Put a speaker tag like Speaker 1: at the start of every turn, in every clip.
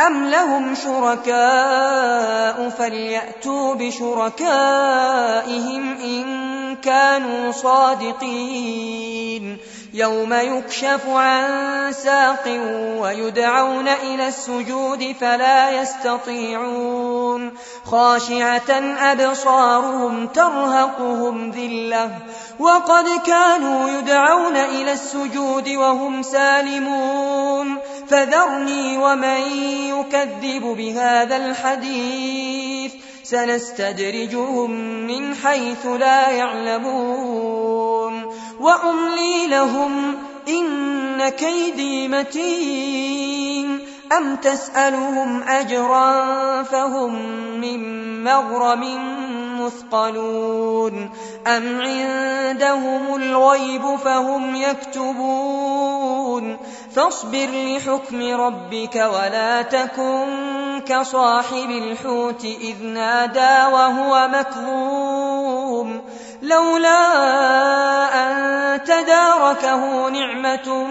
Speaker 1: أم لهم شركاء فليأتوا بشركائهم إن كانوا صادقين يوم يكشف عن ساق ويدعون إلى السجود فلا يستطيعون خاشعة أبصارهم ترهقهم ذلة وقد كانوا يدعون إلى السجود وهم سالمون فذرني ومن يكذب بهذا الحديث سنستدرجهم من حيث لا يعلمون وأملي لهم إن كيدي متين أم تسألهم أجرا فهم من مغرم مثقلون أم عندهم الغيب فهم يكتبون فاصبر لحكم ربك ولا تكن كصاحب الحوت إذ نادى وهو مكظوم لولا أن تداركه نعمة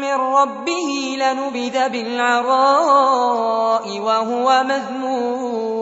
Speaker 1: من ربه لنبذ بالعراء وهو مذموم